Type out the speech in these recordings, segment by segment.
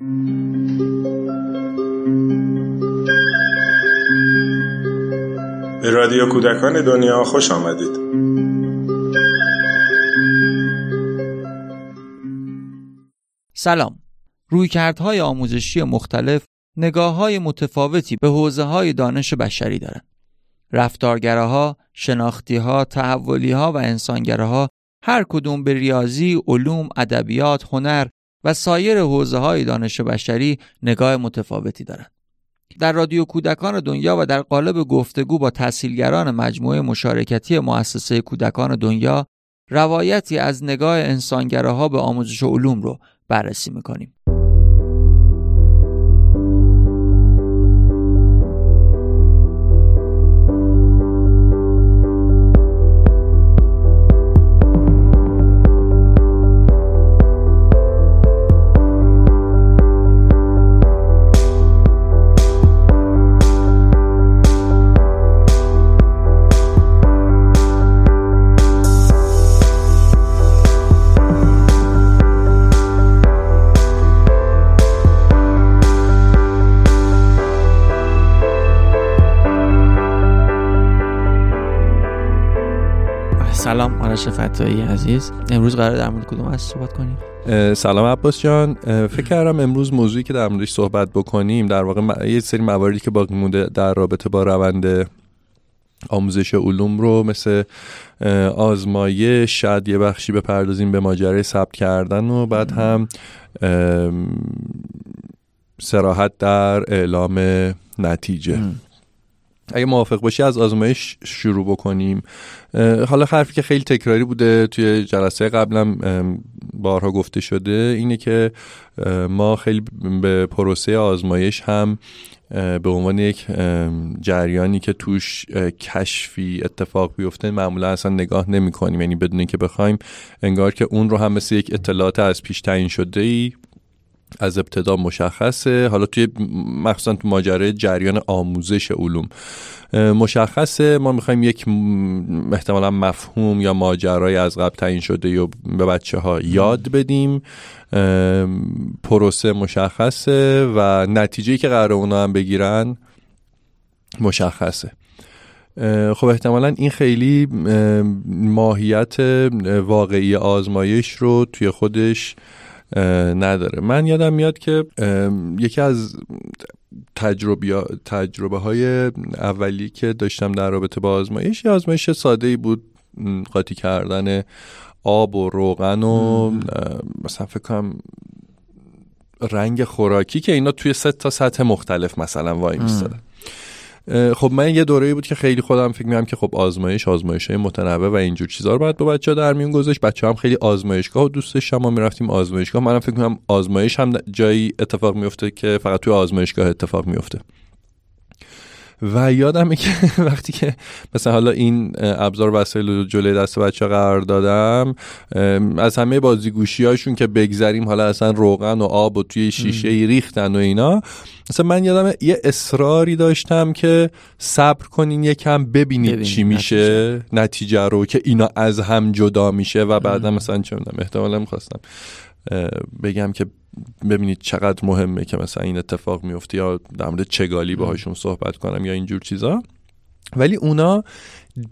به رادیو کودکان دنیا خوش آمدید سلام رویکردهای آموزشی مختلف نگاه های متفاوتی به حوزه های دانش بشری دارند. رفتارگراها، شناختیها، تحولیها و انسانگراها هر کدوم به ریاضی، علوم، ادبیات، هنر و سایر حوزه های دانش بشری نگاه متفاوتی دارند. در رادیو کودکان دنیا و در قالب گفتگو با تحصیلگران مجموعه مشارکتی مؤسسه کودکان دنیا روایتی از نگاه انسانگراها به آموزش علوم رو بررسی می‌کنیم. آرش فتایی عزیز. امروز قرار در مورد کدوم از صحبت کنیم؟ سلام عباس جان. فکر کردم امروز موضوعی که در موردش صحبت بکنیم در واقع یه سری مواردی که باقی مونده در رابطه با روند آموزش علوم رو مثل آزمایش شاید یه بخشی بپردازیم به ماجرای ثبت کردن و بعد هم سراحت در اعلام نتیجه. اگه موافق باشی از آزمایش شروع بکنیم. حالا حرفی که خیلی تکراری بوده توی جلسه قبلم بارها گفته شده اینه که ما خیلی به پروسه آزمایش هم به عنوان یک جریانی که توش کشفی اتفاق بیفته معمولا اصلا نگاه نمی کنیم یعنی بدون اینکه بخوایم انگار که اون رو هم مثل یک اطلاعات از پیش تعیین شده ای از ابتدا مشخصه. حالا توی مخصوصا تو ماجرای جریان آموزش علوم. مشخصه. ما می‌خوایم یک احتمالا مفهوم یا ماجرای از قبل تعیین شده یا به بچه ها یاد بدیم. پروسه مشخصه و نتیجه که قرار اونا هم بگیرن مشخصه. خب احتمالا این خیلی ماهیت واقعی آزمایش رو توی خودش نداره. من یادم میاد که یکی از تجربه, تجربه های اولی که داشتم در رابطه با آزمایش یه آزمایش ساده ای بود قاطی کردن آب و روغن و مثلا فکر کنم رنگ خوراکی که اینا توی سه تا سطح مختلف مثلا وای میستادن خب من یه دوره بود که خیلی خودم فکر می‌کنم که خب آزمایش آزمایش های متنوع و اینجور چیزا رو باید با بچه در میون گذاشت. بچه هم خیلی آزمایشگاه و دوست داشتم ما می‌رفتیم آزمایشگاه. منم فکر می‌کنم آزمایش هم جایی اتفاق میفته که فقط توی آزمایشگاه اتفاق میفته و یادمه که وقتی که مثلا حالا این ابزار وسایل جلوی دست بچه قرار دادم از همه بازیگوشی هاشون که بگذریم حالا اصلا روغن و آب و توی شیشه ای ریختن و اینا مثلا من یادم یه اصراری داشتم که صبر کنین یکم ببینید ببینید چی میشه نتیجه. نتیجه رو که اینا از هم جدا میشه و بعدا مثلا چه می‌دونم احتمالا می‌خواستم بگم که ببینید چقدر مهمه که مثلا این اتفاق میفته یا در مورد چگالی باهاشون صحبت کنم یا اینجور چیزا. ولی اونا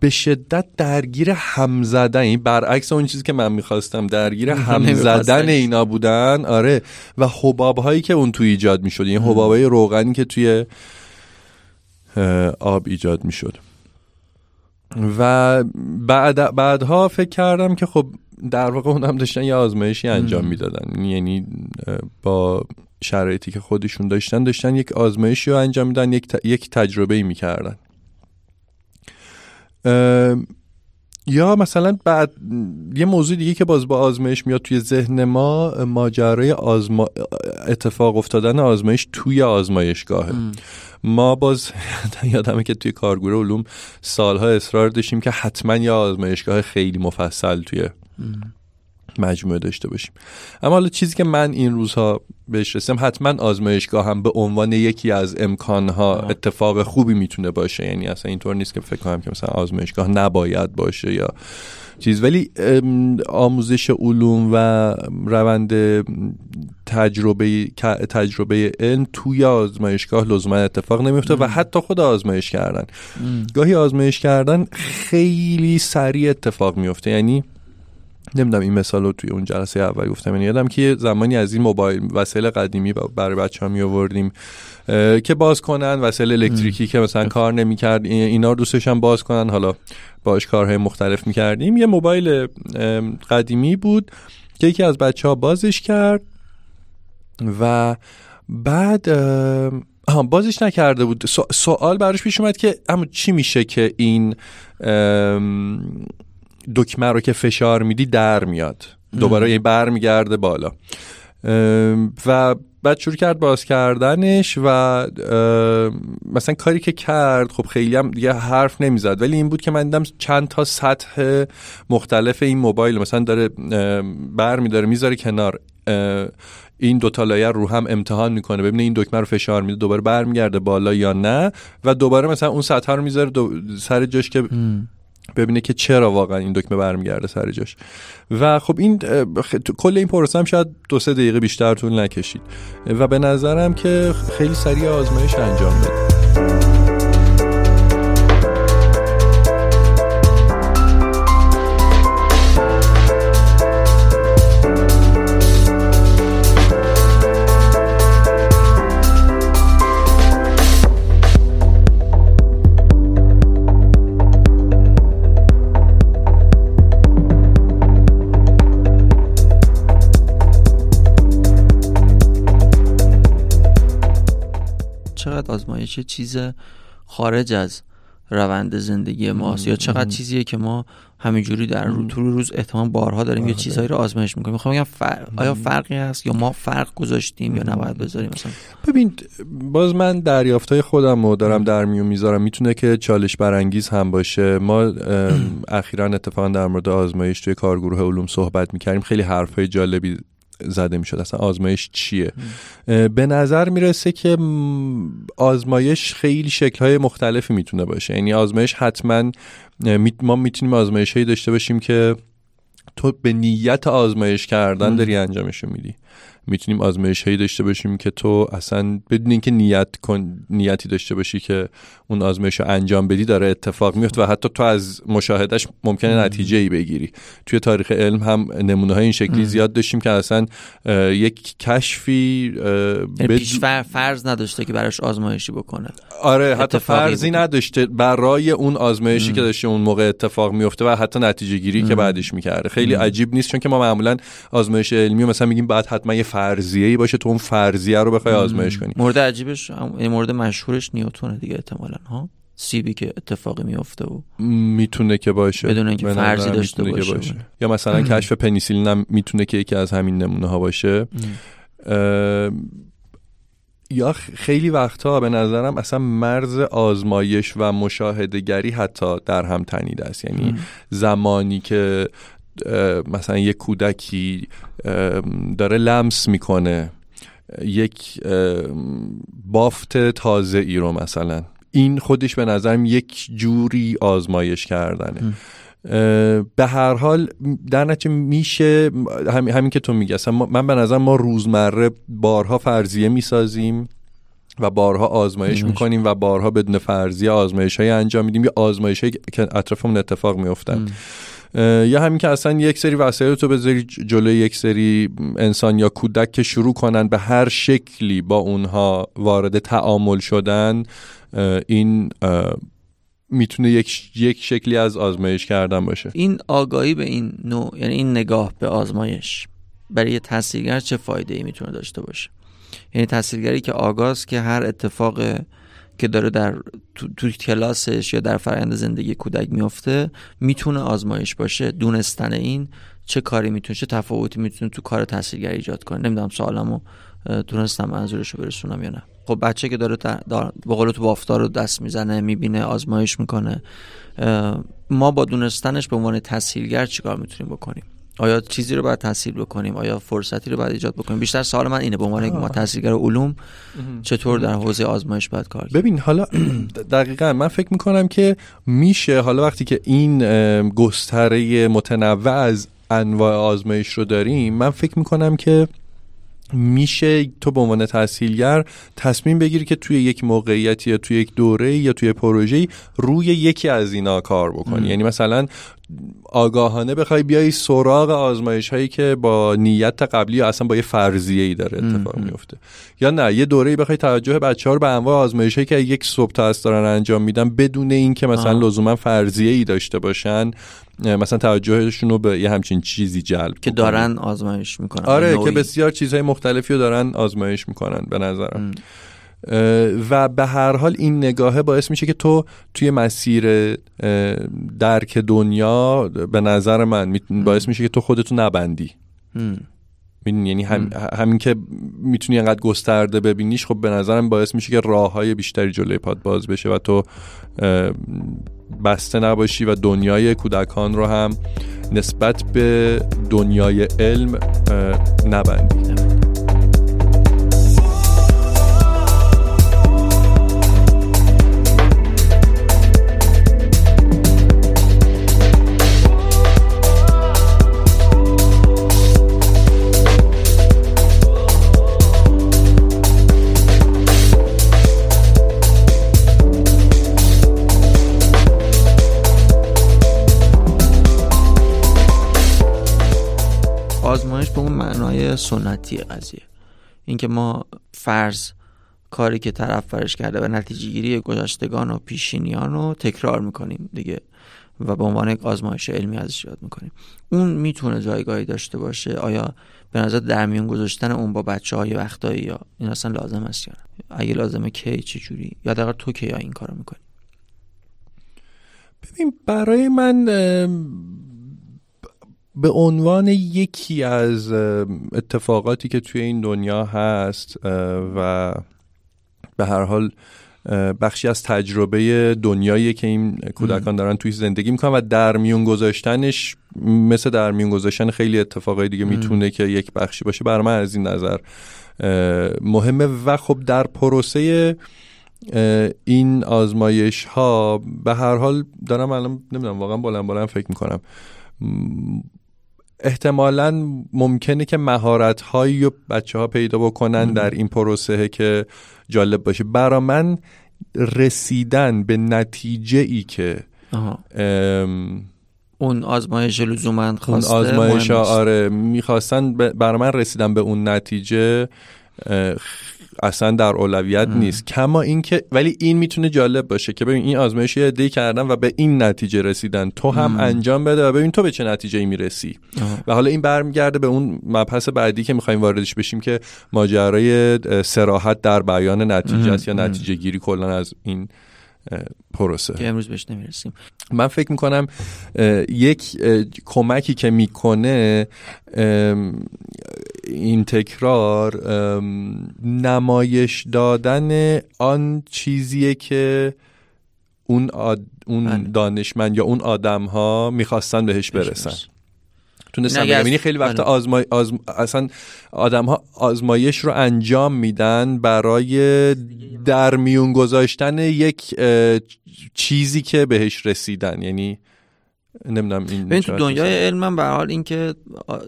به شدت درگیر هم زدن این برعکس اون چیزی که من می‌خواستم درگیر هم زدن اینا بودن آره. و حباب هایی که اون توی ایجاد می‌شد این حباب های روغنی که توی آب ایجاد می‌شد. و بعد بعدها فکر کردم که خب در واقع اونم داشتن یه آزمایشی انجام می‌دادن. یعنی با شرایطی که خودشون داشتن داشتن یک آزمایشی رو انجام میدن یک, یک تجربه می‌کردن. یا مثلا بعد یه موضوع دیگه که باز با آزمایش میاد توی ذهن ما ماجرای آزما... اتفاق افتادن آزمایش توی آزمایشگاهه. ما باز یادمه که توی کارگروه علوم سالها اصرار داشتیم که حتما یه آزمایشگاه خیلی مفصل توی مجموعه داشته باشیم. اما حالا چیزی که من این روزها بهش رسیدم حتما آزمایشگاه هم به عنوان یکی از امکانها اتفاق خوبی می‌تونه باشه. یعنی اصلا اینطور نیست که فکر کنم که مثلا آزمایشگاه نباید باشه یا چیز. ولی آموزش علوم و روند تجربه تجربه علم توی آزمایشگاه لزوما اتفاق نمیفته و حتی خود آزمایش کردن. گاهی آزمایش کردن خیلی سریع اتفاق میفته یعنی نمی‌دونم این مثال رو توی اون جلسه اول گفتم. یعنی یادم که زمانی از این موبایل وسایل قدیمی برای بچه ها می آوردیم که باز کنن وسایل الکتریکی که مثلا کار نمی‌کرد اینا رو دوستش هم باز کنن. حالا باش کارهای مختلف می‌کردیم. یه موبایل قدیمی بود که یکی از بچه ها بازش کرد و بعد بازش نکرده بود. سوال براش پیش اومد که اما چی میشه که این دکمه رو که فشار میدی در میاد. دوباره یه بر میگرده بالا و بعد شروع کرد باز کردنش و مثلا کاری که کرد خب خیلی هم دیگه حرف نمی‌زد. ولی این بود که من دیدم چند تا سطح مختلف این موبایل مثلا داره بر میداره می‌ذاره کنار. این دو تا لایه رو هم امتحان می‌کنه ببینه این دکمه رو فشار میده دوباره برمیگرده بالا یا نه. و دوباره مثلا اون سطح رو می‌ذاره سر جاش که ببینه که چرا واقعا این دکمه برمیگرده سر جاش. و خب این کل این پروسه هم شاید دو سه دقیقه بیشتر طول نکشید. و به نظرم که خیلی سریع آزمایش انجام داد آزمایش چیز خارج از روند زندگی ماست؟ یا چقدر چیزیه که ما همینجوری در رو طول روز احتمال بارها داریم یه آره. چیزهایی رو آزمایش می‌کنیم. می‌خوام بگم آیا فرقی هست یا ما فرق گذاشتیم یا نباید بذاریم مثلا؟ ببین باز من دریافتای خودم رو دارم در میون می‌ذارم. می‌تونه که چالش برانگیز هم باشه. ما اخیرا اتفاقا در مورد آزمایش توی کارگروه علوم صحبت می‌کردیم. خیلی حرفهای جالبی زده می‌شد. اصلا آزمایش چیه؟ به نظر می‌رسه که آزمایش خیلی شکلهای مختلفی می‌تونه باشه. یعنی آزمایش حتما ما می‌تونیم آزمایش هایی داشته باشیم که تو به نیت آزمایش کردن داری انجامشو میدی. می‌تونیم آزمایش هایی داشته باشیم که تو اصلا بدون اینکه نیت کن نیتی داشته باشی که اون آزمایش رو انجام بدی داره اتفاق میفته و حتی تو از مشاهدش ممکنه نتیجه ای بگیری. توی تاریخ علم هم نمونه های این شکلی زیاد داشتیم که اصلا یک کشفی یعنی پیش فرض نداشته که براش آزمایشی بکنه. آره حتی فرضی نداشته. برای اون آزمایشی که داشته اون موقع اتفاق میفته و حتی نتیجه گیری که بعدش می‌کرده. خیلی عجیب نیست چون که ما معمولا آزمایش علمی مثلا میگیم بعد حتما یه فرضیه ای باشه تو اون فرضیه رو بخوای آزمایش کنی. مورد عجیبش این مورد مشهورش نیوتونه دیگه احتمالاً ها؟ سیبی که اتفاقی میفته و می‌تونه که باشه. بدون اینکه فرضی داشته باشه. باشه. یا مثلا کشف پنیسیلین هم می‌تونه که یکی از همین نمونه ها باشه یا خیلی وقتها به نظرم اصلا مرز آزمایش و مشاهدهگری حتی در هم تنیده است. یعنی زمانی که مثلا یک کودکی داره لمس می‌کنه. یک بافت تازه ای رو مثلا. این خودش به نظرم یک جوری آزمایش کردنه. به هر حال در نتیجه میشه همین که تو میگی. من به نظر ما روزمره بارها فرضیه می‌سازیم و بارها آزمایش می‌کنیم و بارها بدون فرضیه آزمایش های انجام میدیم. یا آزمایش که اطرافمون اتفاق میفتن یا همین که اصلا یک سری وسایل تو بذاری جلوی یک سری انسان یا کودک که شروع کنن به هر شکلی با اونها وارد تعامل شدن این می‌تونه یک یک شکلی از آزمایش کردن باشه. این آگاهی به این نوع یعنی این نگاه به آزمایش برای تحصیلگر چه فایده ای می‌تونه داشته باشه؟ یعنی تحصیلگری که آگاست که هر اتفاق که داره در تو, کلاسش یا در فرآیند زندگی کودک میفته می‌تونه آزمایش باشه دونستن این چه کاری می‌تونه چه تفاوتی می‌تونه تو کار تحصیلگری ایجاد کنه. نمی‌دونم سوالمو تونستم منظورشو برسونم یا نه. خب بچه که داره به قول تو بافتار رو دست می‌زنه می‌بینه آزمایش می‌کنه ما با دونستنش به عنوان تسهیلگر چیکار می‌تونیم بکنیم؟ آیا چیزی رو باید تحصیل بکنیم؟ آیا فرصتی رو باید ایجاد بکنیم؟ بیشتر سوال من اینه به عنوان یک ما تحصیلگر علوم چطور در حوزه آزمایش باید کار کرد ببین حالا دقیقا من فکر می‌کنم که میشه حالا وقتی که این گستره متنوع از انواع آزمایش رو داریم من فکر می‌کنم که میشه تو به عنوان تحصیلگر تصمیم بگیری که توی یک موقعیتی یا توی یک دوره یا توی پروژه روی یکی از اینا کار بکنی. یعنی مثلا آگاهانه بخوای بیای سراغ آزمایش هایی که با نیت قبلی یا اصلا با یه فرضیه ای داره اتفاق میفته. یا نه یه دوره بخوای توجه بچه ها رو به انواع آزمایش هایی که یک صبح تا دارن انجام میدن بدون اینکه مثلا لزوما فرضیه ای داشته باشن مثلا توجهشون رو به یه همچین چیزی جلب که دارن آزمایش می‌کنن. آره که بسیار چیزهای مختلفی رو دارن آزمایش می‌کنن به نظرم. و به هر حال این نگاهه باعث میشه که تو توی مسیر درک دنیا به نظر من باعث میشه که تو خودتو نبندی. یعنی هم، همین که می‌تونی انقدر گسترده ببینیش خب به نظرم باعث میشه که راه های بیشتری جلوی پاد باز بشه و تو بسته نباشی و دنیای کودکان رو هم نسبت به دنیای علم نبندی. سنتی قضیه. اینکه ما فرض کاری که طرف فرش کرده و نتیجه گیری گذشتگان و پیشینیان رو تکرار می‌کنیم دیگه و به عنوان یک آزمایش علمی ازش یاد می‌کنیم. اون می‌تونه جایگاهی داشته باشه. آیا به نظر در میون گذاشتن اون با بچه های وقتایی یا این اصلا لازم است یا اگه لازمه کی چه جوری؟ یا دقیقا تو که یا این کارو می‌کنی؟ ببین برای من به عنوان یکی از اتفاقاتی که توی این دنیا هست و به هر حال بخشی از تجربه دنیایی که این کودکان دارن توی زندگی می‌کنن و در میون گذاشتنش مثل در میون گذاشتن خیلی اتفاقای دیگه می‌تونه که یک بخشی باشه. بر من از این نظر مهمه و خب در پروسه این آزمایش ها به هر حال دارم الان نمی‌دونم واقعا بلند بلند فکر می‌کنم. احتمالا ممکنه که مهارت هایی رو بچه ها پیدا بکنن در این پروسه که جالب باشه. برا من رسیدن به نتیجه ای که اون آزمایش لزوما خواسته اون آزمایش آره می‌خواستن برا من رسیدن به اون نتیجه اصلا در اولویت نیست. کما اینکه ولی این می‌تونه جالب باشه که ببین این آزمایش یه عده‌ای کردن و به این نتیجه رسیدن. تو هم انجام بده و ببین تو به چه نتیجه ای می‌رسی و حالا این برمیگرده به اون مبحث بعدی که می‌خوایم واردش بشیم که ماجرای سراحت در بیان نتیجه است یا نتیجه گیری کلا از این پروسه. که امروز بهش نمی‌رسیم. من فکر می‌کنم یک کمکی که می‌کنه این تکرار نمایش دادن آن چیزیه که اون, اون بله. دانشمند یا اون آدم ها می‌خواستن بهش برسن تونستم بگم خیلی وقت بله. آزمای آزم... اصلا آدم ها آزمایش رو انجام میدن برای در میون گذاشتن یک چیزی که بهش رسیدن یعنی نمی‌دونم این ببین تو دنیای علم به حال اینکه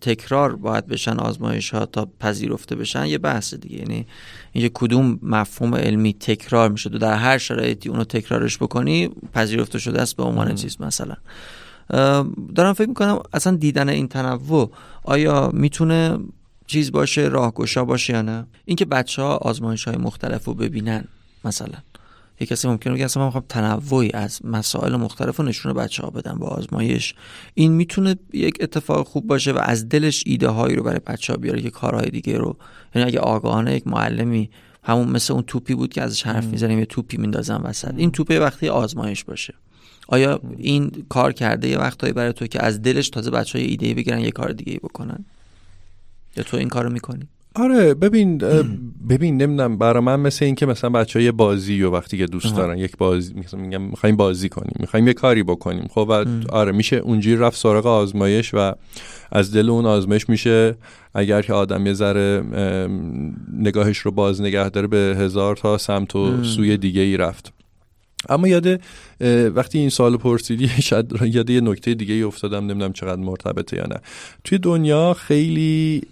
تکرار باید بشن آزمایش ها تا پذیرفته بشن یه بحث دیگه. یعنی اینکه کدوم مفهوم علمی تکرار میشه و در هر شرایطی اونو تکرارش بکنی پذیرفته شده است به عنوان چیز مثلا. دارم فکر می‌کنم اصلا دیدن این تنوع آیا می‌تونه چیز باشه راهگشا باشه یا نه؟ اینکه بچه ها آزمایش های مختلف رو ببینن مثلا. یه کسی ممکنه بگه اصلا من می‌خوام تنوعی از مسائل مختلف رو نشون بچه ها بدم با آزمایش. این می‌تونه یک اتفاق خوب باشه و از دلش ایده هایی رو برای بچه ها بیاره که کارهای دیگه رو. یعنی اگه آگاهانه یک معلمی همون مثل اون توپی بود که ازش حرف می‌زنیم یه توپی میندازم وسط. این توپه وقتی آزمایش باشه. آیا این کار کرده یه وقتایی برای تو که از دلش تازه بچه های ایده بگیرن یه کار دیگه بکنن؟ یا تو این کارو می‌کنی؟ آره ببین ببین نمی‌دونم برای من مثل این که مثلا بچه های بازی و وقتی که دوست دارن یک بازی میگم می‌خوایم بازی کنیم می‌خوایم یه کاری بکنیم خب و آره میشه اونجوری رفت سراغ آزمایش و از دل اون آزمایش میشه. اگر که آدم یه ذره نگاهش رو باز نگه داره به هزار تا سمت و سوی دیگه ای رفت. اما یاد وقتی این سال پرسیدی شاید یاد یه نکته دیگه ای افتادم نمی‌دونم چقدر مرتبطه یا نه. توی دنیا خیلی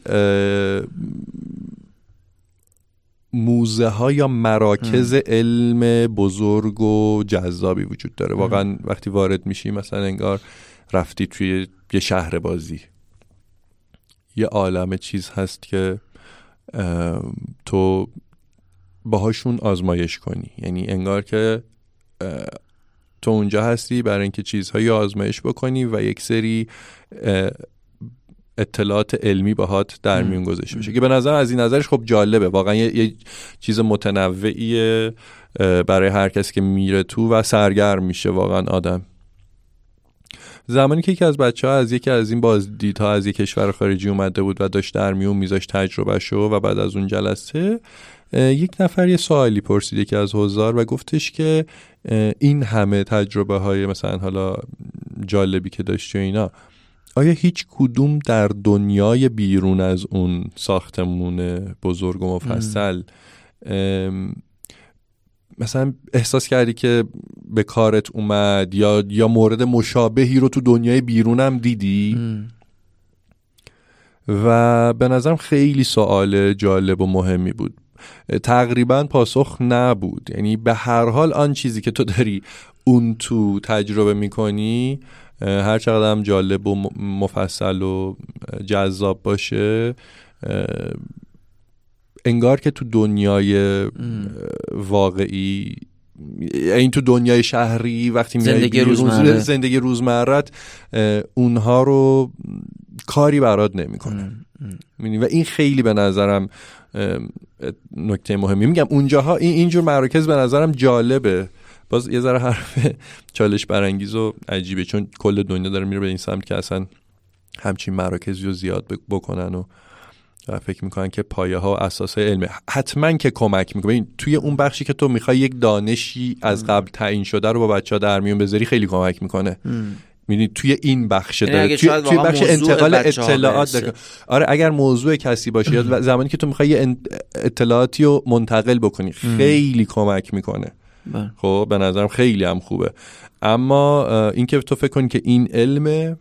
موزه ها یا مراکز علم بزرگ و جذابی وجود داره. واقعا وقتی وارد میشی مثلا انگار رفتی توی یه شهر بازی. یه عالم چیز هست که تو باهاشون آزمایش کنی. یعنی انگار که تو اونجا هستی برای اینکه چیزهایی آزمایش بکنی و یک سری اطلاعات علمی باهات در میون گذاشته بشه که به نظر از این نظرش خب جالبه. واقعا یه, چیز متنوعیه برای هر کسی که میره تو و سرگرم میشه واقعا آدم. زمانی که یکی از بچه ها از یکی از این بازدیدها از یک کشور خارجی اومده بود و داشت در میون میذاشت تجربه شو و بعد از اون جلسه یک نفر یه سوالی پرسید که از حضار و گفتش که این همه تجربه های مثلا حالا جالبی که داشتی و اینا آیا هیچ کدوم در دنیای بیرون از اون ساختمون بزرگ و مفصل مثلا احساس کردی که به کارت اومد یا یا مورد مشابهی رو تو دنیای بیرونم دیدی؟ و به نظرم خیلی سوال جالب و مهمی بود. تقریبا پاسخ نبود. یعنی به هر حال آن چیزی که تو داری اون تو تجربه می‌کنی هر چقدر هم جالب و مفصل و جذاب باشه انگار که تو دنیای واقعی این تو دنیای شهری وقتی زندگی روزمره. زندگی روزمرت اونها رو کاری برات نمی‌کنه. و این خیلی به نظرم نکته مهمی. میگم اونجاها این اینجور مراکز به نظرم جالبه. باز یه ذره حرف چالش برانگیز و عجیبه چون کل دنیا داره میره به این سمت که اصلا همچین مراکزی رو زیاد بکنن و فکر می‌کنن که پایه ها و اساس علمه حتما که کمک می‌کنه. توی اون بخشی که تو می‌خوای یک دانشی از قبل تعیین شده رو با بچه ها در میون بذاری خیلی کمک می‌کنه. می‌دونی توی این بخش یعنی داره توی, توی بخش انتقال اطلاعات داره. آره اگر موضوع کسی باشه یا زمانی که تو می‌خوای اطلاعاتی رو منتقل بکنی خیلی کمک می‌کنه. بله. خب به نظرم خیلی هم خوبه. اما اینکه تو فکر کنی که این علمه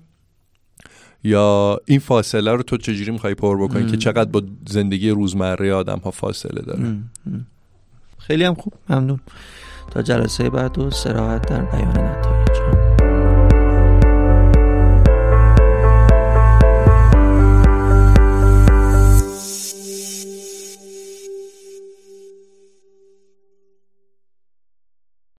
یا این فاصله رو تو چجوری می‌خوای پر بکنی که چقدر با زندگی روزمره آدم ها فاصله داره. خیلی هم خوب. ممنون. تا جلسه بعد و سراحت در بیان نتایج